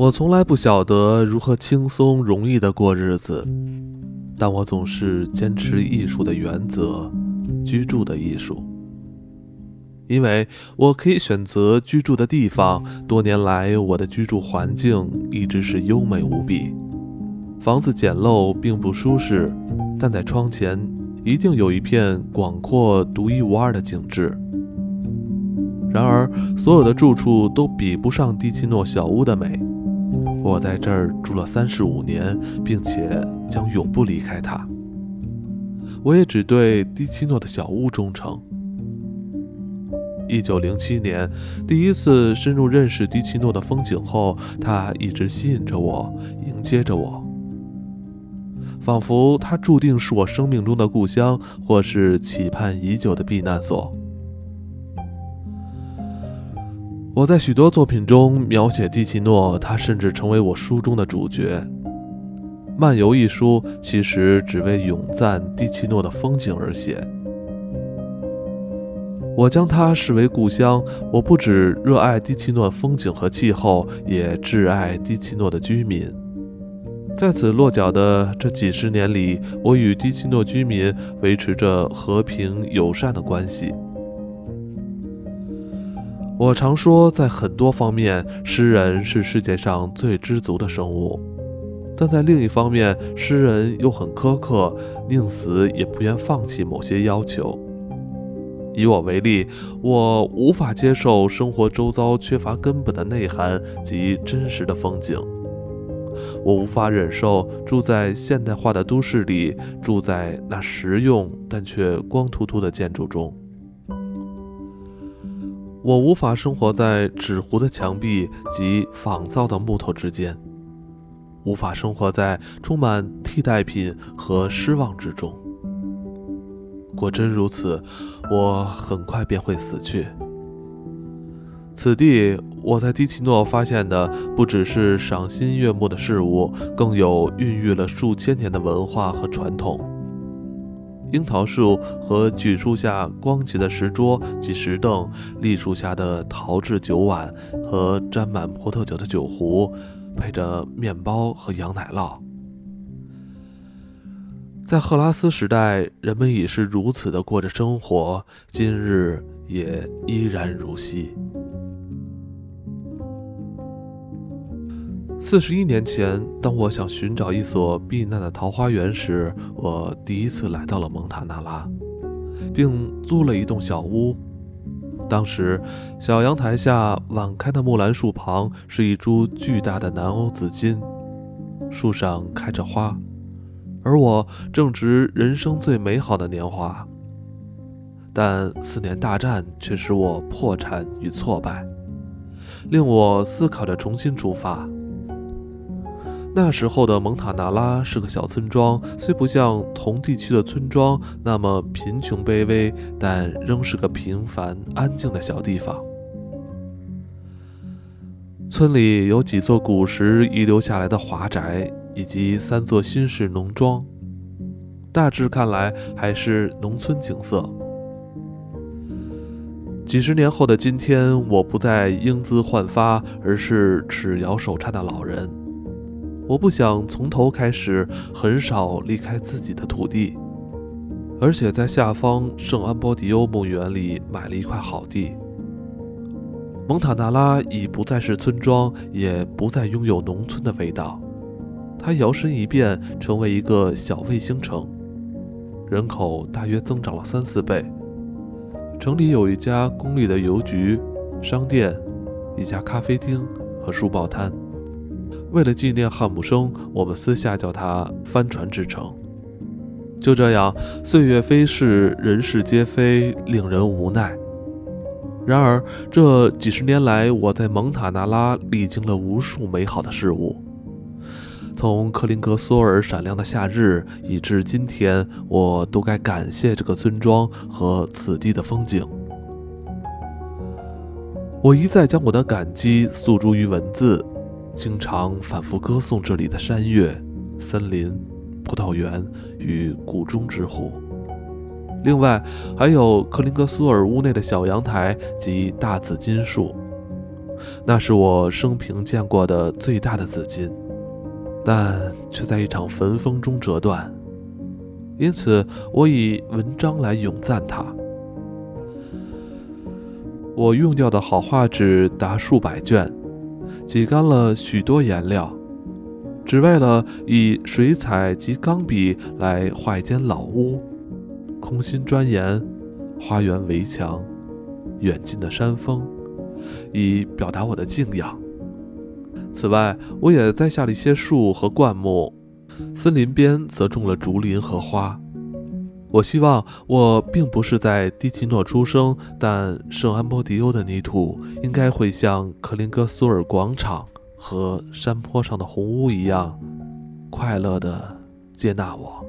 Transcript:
我从来不晓得如何轻松容易地过日子，但我总是坚持艺术的原则，居住的艺术。因为我可以选择居住的地方，多年来我的居住环境一直是优美无比。房子简陋并不舒适，但在窗前一定有一片广阔、独一无二的景致。然而，所有的住处都比不上蒂奇诺小屋的美。我在这儿住了三十五年，并且将永不离开它。我也只对迪奇诺的小屋忠诚。一九零七年，第一次深入认识迪奇诺的风景后，他一直吸引着我，迎接着我，仿佛他注定是我生命中的故乡，或是期盼已久的避难所。我在许多作品中描写蒂奇诺，他甚至成为我书中的主角。《漫游》一书其实只为咏赞蒂奇诺的风景而写。我将它视为故乡。我不止热爱蒂奇诺风景和气候，也挚爱蒂奇诺的居民。在此落脚的这几十年里，我与蒂奇诺居民维持着和平友善的关系。我常说，在很多方面，诗人是世界上最知足的生物；但在另一方面，诗人又很苛刻，宁死也不愿放弃某些要求。以我为例，我无法接受生活周遭缺乏根本的内涵及真实的风景；我无法忍受住在现代化的都市里，住在那实用但却光秃秃的建筑中。我无法生活在纸糊的墙壁及仿造的木头之间，无法生活在充满替代品和失望之中。果真如此，我很快便会死去。此地，我在迪奇诺发现的不只是赏心悦目的事物，更有孕育了数千年的文化和传统。樱桃树和榉树下光洁的石桌及石凳，栗树下的陶制酒碗和沾满葡萄酒的酒壶，配着面包和羊奶酪。在赫拉斯时代，人们已是如此的过着生活，今日也依然如昔。四十一年前，当我想寻找一所避难的桃花源时，我第一次来到了蒙塔纳拉，并租了一栋小屋。当时，小阳台下晚开的木兰树旁是一株巨大的南欧紫金，树上开着花，而我正值人生最美好的年华。但四年大战却使我破产与挫败，令我思考着重新出发。那时候的蒙塔纳拉是个小村庄，虽不像同地区的村庄那么贫穷卑微，但仍是个平凡安静的小地方。村里有几座古时遗留下来的华宅，以及三座新式农庄，大致看来还是农村景色。几十年后的今天，我不再英姿焕发，而是齿摇手颤的老人。我不想从头开始，很少离开自己的土地，而且在下方圣安波迪欧墓园里买了一块好地。蒙塔纳拉已不再是村庄，也不再拥有农村的味道，它摇身一变成为一个小卫星城，人口大约增长了三四倍。城里有一家公立的邮局、商店、一家咖啡厅和书报摊。为了纪念汉姆生，我们私下叫它“帆船之城”。就这样，岁月飞逝，人事皆非，令人无奈。然而，这几十年来，我在蒙塔纳拉历经了无数美好的事物，从克林格索尔闪亮的夏日，以至今天，我都该感谢这个村庄和此地的风景。我一再将我的感激诉诸于文字。经常反复歌颂这里的山岳、森林、葡萄园与谷中之湖，另外还有克林格苏尔屋内的小阳台及大紫金树。那是我生平见过的最大的紫金，但却在一场焚风中折断。因此，我以文章来咏赞它。我用掉的好画纸达数百卷，挤干了许多颜料，只为了以水彩及钢笔来画一间老屋，空心砖岩、花园围墙、远近的山峰，以表达我的敬仰。此外，我也栽下了一些树和灌木，森林边则种了竹林和花。我希望我并不是在迪奇诺出生，但圣安波迪欧的泥土应该会像克林格苏尔广场和山坡上的红屋一样，快乐地接纳我。